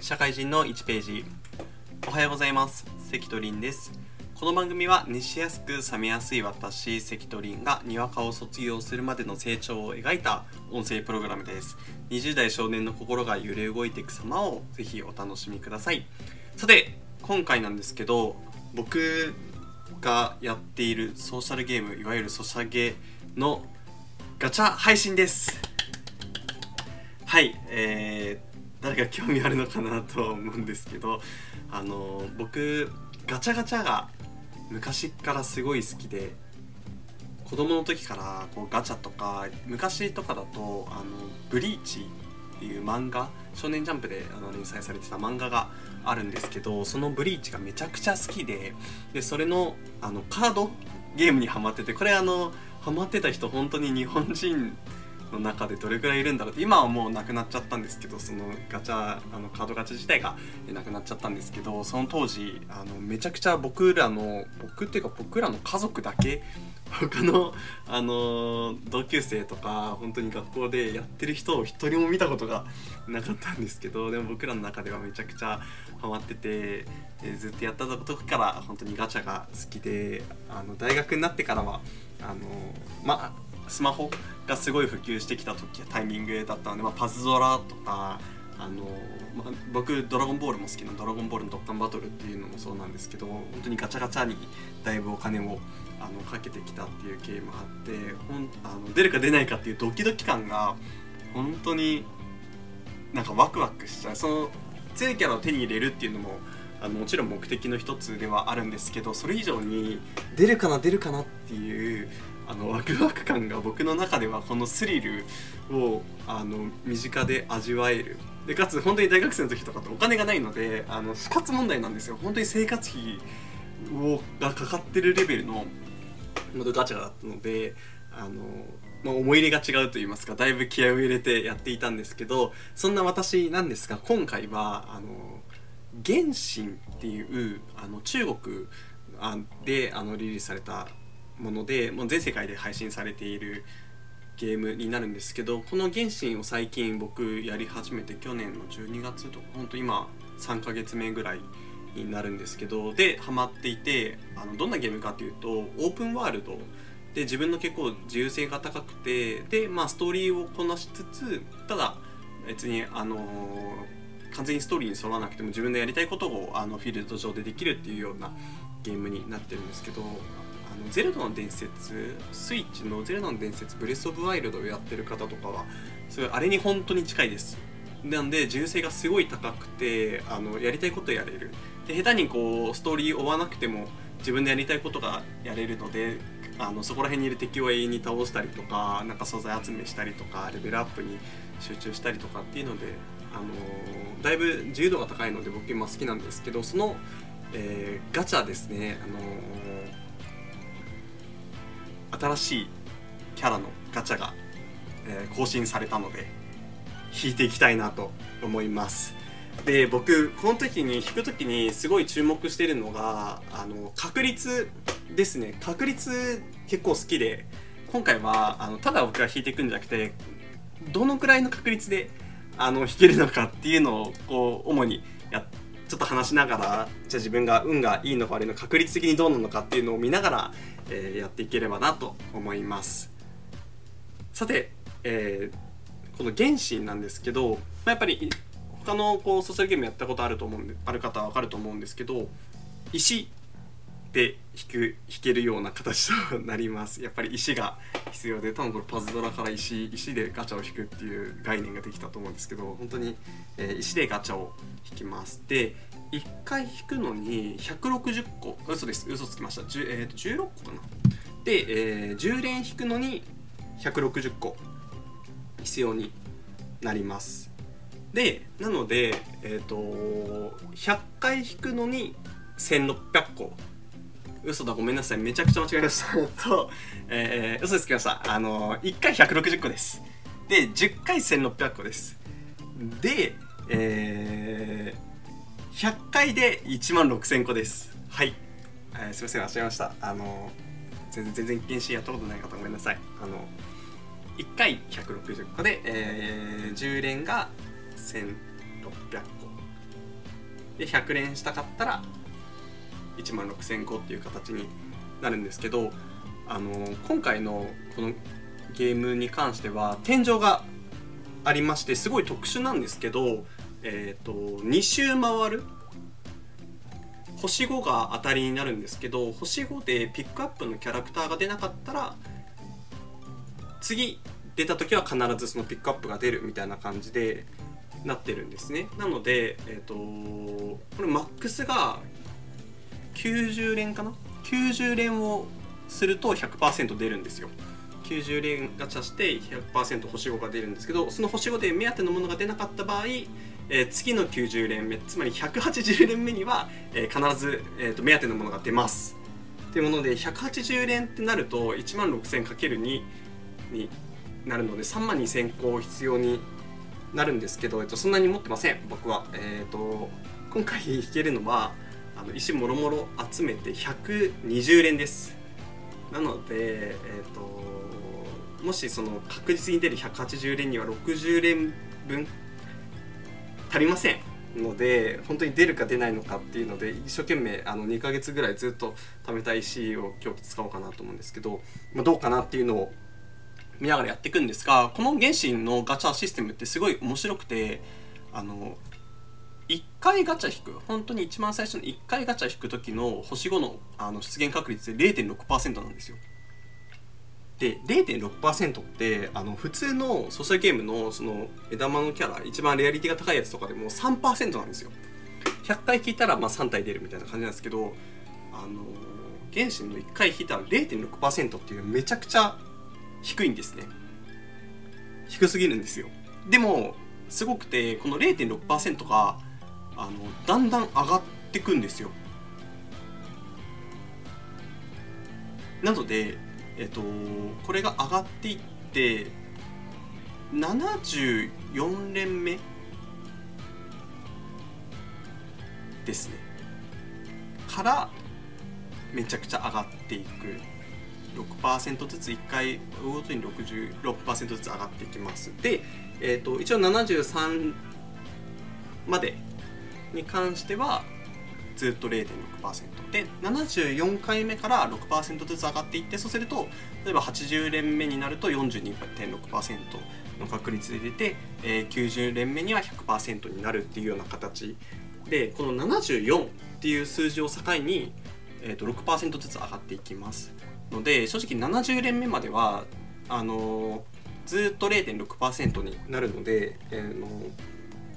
社会人の1ページ。おはようございます。関取凛です。この番組は熱しやすく冷めやすい私関取凛がにわかを卒業するまでの成長を描いた音声プログラムです。20代少年の心が揺れ動いていく様をぜひお楽しみください。さて今回なんですけど僕がやっているソーシャルゲームいわゆるソシャゲのガチャ配信です。はいえー、誰が興味あるのかなとは思うんですけどあの僕ガチャガチャが昔からすごい好きで子供の時からこうガチャとか昔とかだとあのブリーチっていう漫画少年ジャンプであの連載されてた漫画があるんですけどそのブリーチがめちゃくちゃ好きででそれのあのカードゲームにハマっててこれあのハマってた人本当に日本人の中でどれくらいいるんだろうって今はもうなくなっちゃったんですけどそのガチャあのカードガチャ自体がなくなっちゃったんですけどその当時あのめちゃくちゃ僕らの僕っていうか僕らの家族だけ 他の、あの同級生とか本当に学校でやってる人を一人も見たことがなかったんですけどでも僕らの中ではめちゃくちゃハマっててずっとやった時から本当にガチャが好きであの大学になってからはあのまあスマホがすごい普及してきた時タイミングだったので、まあ、パズドラとかあの、まあ、僕「ドラゴンボール」も好きな「ドラゴンボールのドッカンバトル」っていうのもそうなんですけど本当にガチャガチャにだいぶお金をあのかけてきたっていうゲームあってほんあの出るか出ないかっていうドキドキ感が本当になんかワクワクしちゃう。その強いキャラを手に入れるっていうのもあのもちろん目的の一つではあるんですけどそれ以上に出るかな出るかなっていうあのワクワク感が僕の中ではこのスリルをあの身近で味わえる。でかつ本当に大学生の時とかってお金がないのであの死活問題なんですよ。本当に生活費をがかかってるレベルのガチャだったのであの、まあ、思い入れが違うと言いますかだいぶ気合を入れてやっていたんですけどそんな私なんですが今回はあの原神っていうあの中国であのリリースされたものでもう全世界で配信されているゲームになるんですけどこの「原神」を最近僕やり始めて去年の12月とかほんと今3ヶ月目ぐらいになるんですけどでハマっていてあのどんなゲームかっていうとオープンワールド。で自分の結構自由性が高くてでまあストーリーをこなしつつただ別にあのー、完全にストーリーに沿わなくても自分のやりたいことをあのフィールド上でできるっていうようなゲームになってるんですけどのゼルダの伝説スイッチのゼルダの伝説ブレス・オブ・ワイルドをやってる方とかはそれあれに本当に近いです。なんで自由性がすごい高くてあのやりたいことやれる。で下手にこうストーリー追わなくても自分でやりたいことがやれるのであのそこら辺にいる敵を永遠に倒したりとかなんか素材集めしたりとかレベルアップに集中したりとかっていうのであのだいぶ自由度が高いので僕今好きなんですけどその、えー、ガチャですね、あの新しいキャラのガチャが、えー、更新されたので引いていきたいなと思います。で僕この時に引く時にすごい注目してるのがあの確率ですね。確率結構好きで今回はあのただ僕が引いていくんじゃなくてどのくらいの確率であの引けるのかっていうのをこう主にやちょっと話しながらじゃあ自分が運がいいのか悪いのか確率的にどうなのかっていうのを見ながらえー、やっていければなと思います。さて、えー、この原神なんですけど、まあ、やっぱり他のこうソーシャルゲームやったことあると思うんである方は分かると思うんですけど石で引く引けるような形と なります。やっぱり石が必要で多分これパズドラから石石でガチャを引くっていう概念ができたと思うんですけど本当に、えー、石でガチャを引きます。で1回引くのに160個嘘です嘘つきました、えー、と16個かな。で、えー、10連引くのに160個必要になります。でなのでえっ、ー、と100回引くのに1600個嘘だごめんなさい。めちゃくちゃ間違えました。と、えー、嘘つきましたあの1回160個です。で10回1600個です。でえー100回で1万6000個です。はい、えー、すいません間違えました。あの全然全然検診やったことない方ごめんなさい。あの1回160個で、えー、10連が1600個。で100連したかったら1万6005っていう形になるんですけどあの今回のこのゲームに関しては天井がありましてすごい特殊なんですけど、えーと、2周回る星5が当たりになるんですけど星5でピックアップのキャラクターが出なかったら次出た時は必ずそのピックアップが出るみたいな感じでなってるんですね。なので、えーと、これマックスが90連かな？90連をすると100%出るんですよ。90連ガチャして100%星5が出るんですけどその星5で目当てのものが出なかった場合、えー、次の90連目つまり180連目には、えー、必ず、えーと、目当てのものが出ます。っていうもので180連ってなると1万 6000×2 になるので3万2000個必要になるんですけど、えっと、そんなに持ってません僕は。えっ、ー、と今回弾けるのはあの石もろもろ集めて120連です。なので、えっ、ー、ともしその確実に出る180連には60連分足りませんので本当に出るか出ないのかっていうので一生懸命あの2ヶ月ぐらいずっと貯めた石を今日使おうかなと思うんですけど、まあ、どうかなっていうのを見ながらやっていくんですがこの原神のガチャシステムってすごい面白くてあの1回ガチャ引く？本当に一番最初の1回ガチャ引く時の星5のあの出現確率で0.6%なんですよ。で0.6%ってあの普通のソーシャルゲームのその枝間のキャラ一番レアリティが高いやつとかでも3%なんですよ。100回引いたらまあ3体出るみたいな感じなんですけどあの原神の1回引いたら0.6%っていうめちゃくちゃ低いんですね低すぎるんですよでもすごくてこの0.6%があのだんだん上がってくんですよ。なのでえっとこれが上がっていって74連目ですね。からめちゃくちゃ上がっていく。6%ずつ1回ごとに66%ずつ上がっていきます。で、えーと、一応73までに関してはずっと0.6%で74回目から6%ずつ上がっていってそうすると例えば80連目になると42.6%の確率で出て、えー、90連目には100%になるっていうような形。でこの74っていう数字を境に、えーと、6%ずつ上がっていきます。ので正直70連目まではあのずっと0.6%になるので、えー、の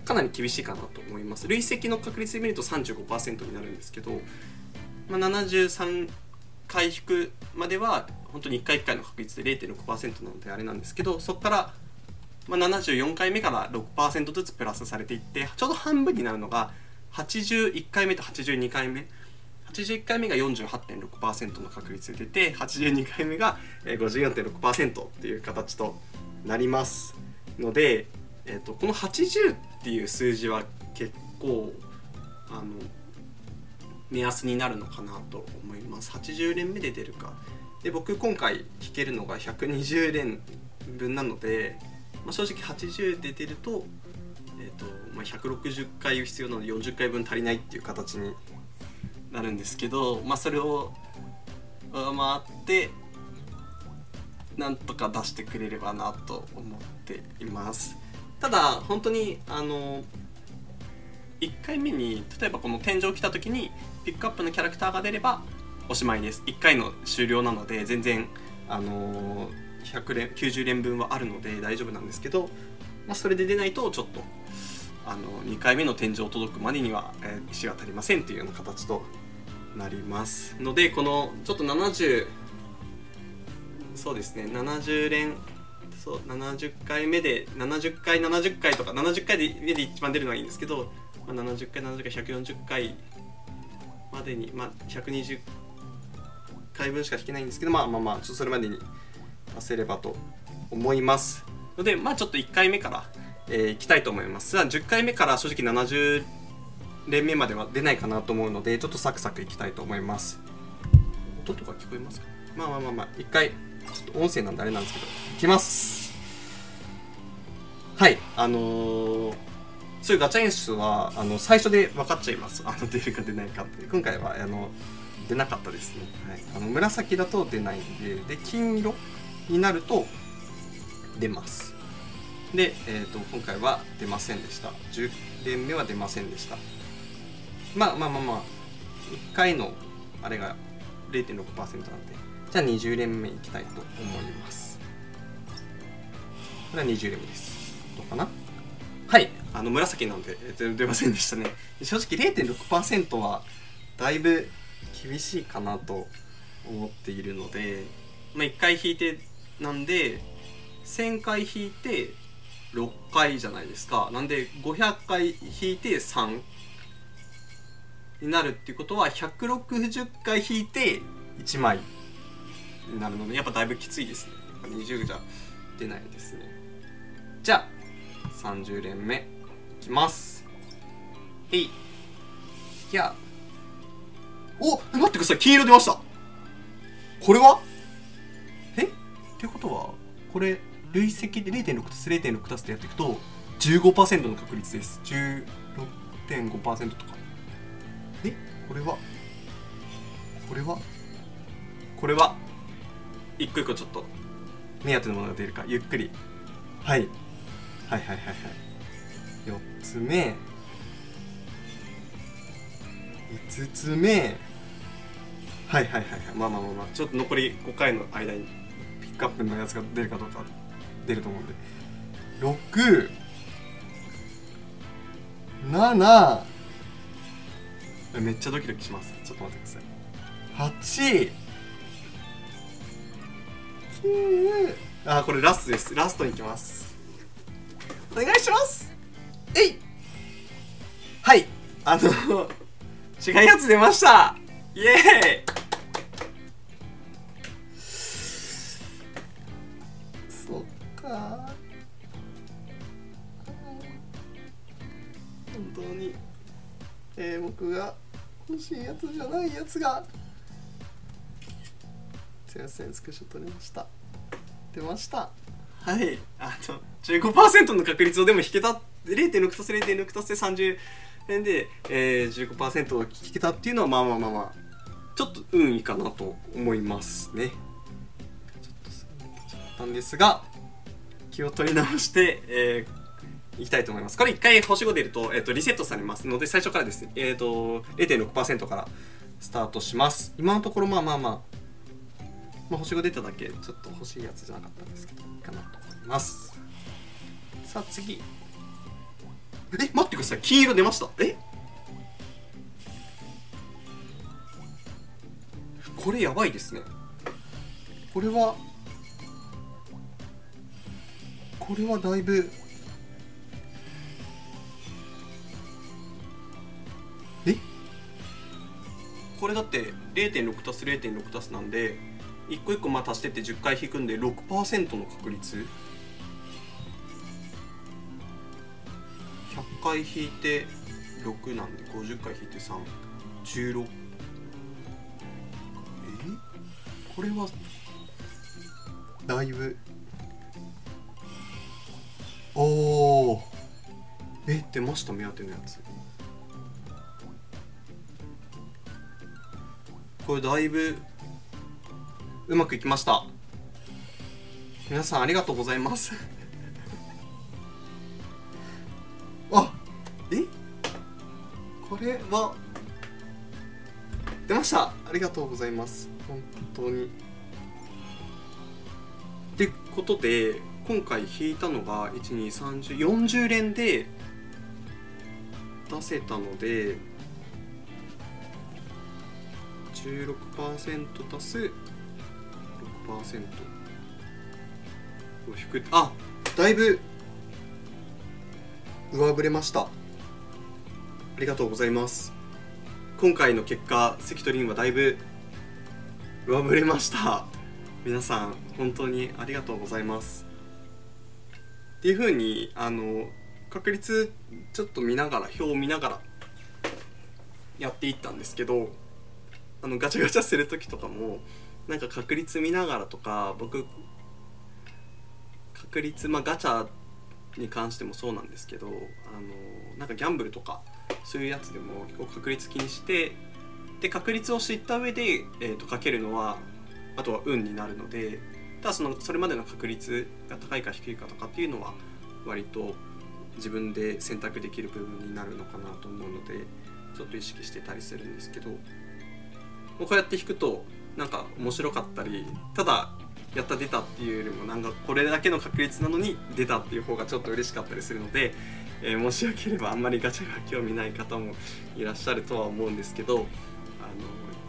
かなり厳しいかなと思います。累積の確率で見ると35%になるんですけど、まあ、73回引くまでは本当に1回1回の確率で0.6%なのであれなんですけどそこから、まあ、74回目から6%ずつプラスされていってちょうど半分になるのが81回目と82回目。81回目が48.6%の確率で出て82回目が54.6%っていう形となりますので、えーと、この80っていう数字は結構あの目安になるのかなと思います。80連目で出るか。で僕今回弾けるのが120連分なので、まあ、正直80で出ると,、えーとまあ、160回必要なので40回分足りないっていう形になるんですけど、まあ、それを上回ってなんとか出してくれればなと思っています。ただ本当にあの1回目に例えばこの天井来た時にピックアップのキャラクターが出ればおしまいです。1回の終了なので全然あの100連90連分はあるので大丈夫なんですけど、まあ、それで出ないとちょっとあの2回目の天井届くまでには、えー、石が足りませんというような形となりますのでこのちょっと70そうですね70連そう70回目で70回70回とか70回で目で一番出るのはいいんですけど、まあ、70回70回140回までに、まあ、120回分しか引けないんですけどまあまあまあちょっとそれまでに出せればと思います。のでまあちょっと1回目からえー、いきたいと思います。じゃあ10回目から正直70連目までは出ないかなと思うのでちょっとサクサクいきたいと思います。音とか聞こえますか？まあまあまあまあ一回ちょっと音声なんであれなんですけど。きます。はいあのー、そういうガチャ演出はあの最初で分かっちゃいます。あの出るか出ないかって。今回はあの出なかったですね、はい、あの紫だと出ないんでで金色になると出ます。で、えーと、今回は出ませんでした。10連目は出ませんでした。まあまあまあまあ1回のあれが0.6%なんでじゃあ20連目いきたいと思います。これは20連目です。どうかな？はい。あの紫なんで、えー、出ませんでしたね。正直0.6%はだいぶ厳しいかなと思っているので、まあ、1回引いてなんで1000回引いて6回じゃないですか。なんで500回引いて3になるっていうことは160回引いて1枚になるのでやっぱだいぶきついですね。やっぱ20じゃ出ないですね。じゃあ30連目いきます。へい。いや。お待ってください。金色出ました。これは？え？ってことはこれ累積で0.6足す0.6足すってやっていくと15%の確率です。16.5%とか。え？これは？これは？これは？一個一個ちょっと。目当てのものが出るかゆっくり。はい。はいはいはいはい。4つ目。5つ目。はいはいはいはい。まあまあまあまあちょっと残り5回の間にピックアップのやつが出るかどうか出ると思うんで。6 7めっちゃドキドキします。ちょっと待ってください。8 9あこれラストです。ラストに行きます。お願いします。えい。はい。あの 違うやつ出ました。イエーイ。えー、僕が欲しいやつじゃないやつがすいませんスクショ撮りました。出ました。はい。あの15%の確率をでも引けた0.6足す0.6足す30円で、えー、15%を引けたっていうのはまあまあまあまあちょっと運いいかなと思いますねちょっとすちゃったんですが気を取り直して、えー、いきたいと思います。これ1回星5出ると、えっ、ー、と、リセットされますので、最初からですね、えっ、ー、と、0.6%からスタートします。今のところ、まあまあまあ、まあ、星5出ただけ、ちょっと欲しいやつじゃなかったんですけど、いいかなと思います。さあ、次。え、待ってください。金色出ました。え？これやばいですね。これは、これはだいぶこれだって0.6足す0.6足すなんで一個一個まあ足してって10回引くんで6%の確率？回引いて6なんで50回引いて316え？これはだいぶ。おおえ？出ました目当てのやつ。これだいぶうまくいきました。皆さんありがとうございます。れは出ました。ありがとうございます。本当に。ってことで今回引いたのが123040連で出せたので16%足す6%を引く。あだいぶ上振れました。ありがとうございます。今回の結果関取はだいぶ上振れました。皆さん本当にありがとうございます。っていうふうにあの確率ちょっと見ながら表を見ながらやっていったんですけどあのガチャガチャする時とかもなんか確率見ながらとか僕確率まあガチャに関してもそうなんですけどあのなんかギャンブルとかそういうやつでも結構確率気にしてで確率を知った上で、えー、とかけるのはあとは運になるのでただそのそれまでの確率が高いか低いかとかっていうのは割と自分で選択できる部分になるのかなと思うのでちょっと意識してたりするんですけど。こうやって弾くとなんか面白かったりただやった出たっていうよりもなんかこれだけの確率なのに出たっていう方がちょっと嬉しかったりするので、えー、もしよければあんまりガチャが興味ない方もいらっしゃるとは思うんですけどあの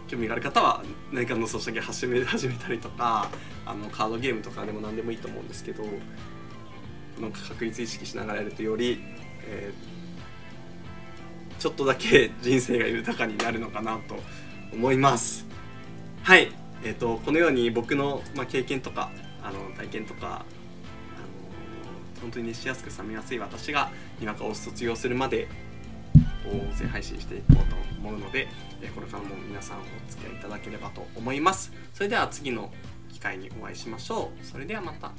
興味がある方は何かのソシャゲ始め始めたりとかあのカードゲームとかでも何でもいいと思うんですけどなんか確率意識しながらやるとより、えー、ちょっとだけ人生が豊かになるのかなと思います。はい。えーと、このように僕の、ま、経験とかあの体験とか本当に熱しやすく冷めやすい私がにわかを卒業するまで音声配信していこうと思うので、これからも皆さんお付き合いいただければと思います。それでは次の機会にお会いしましょう。それではまた。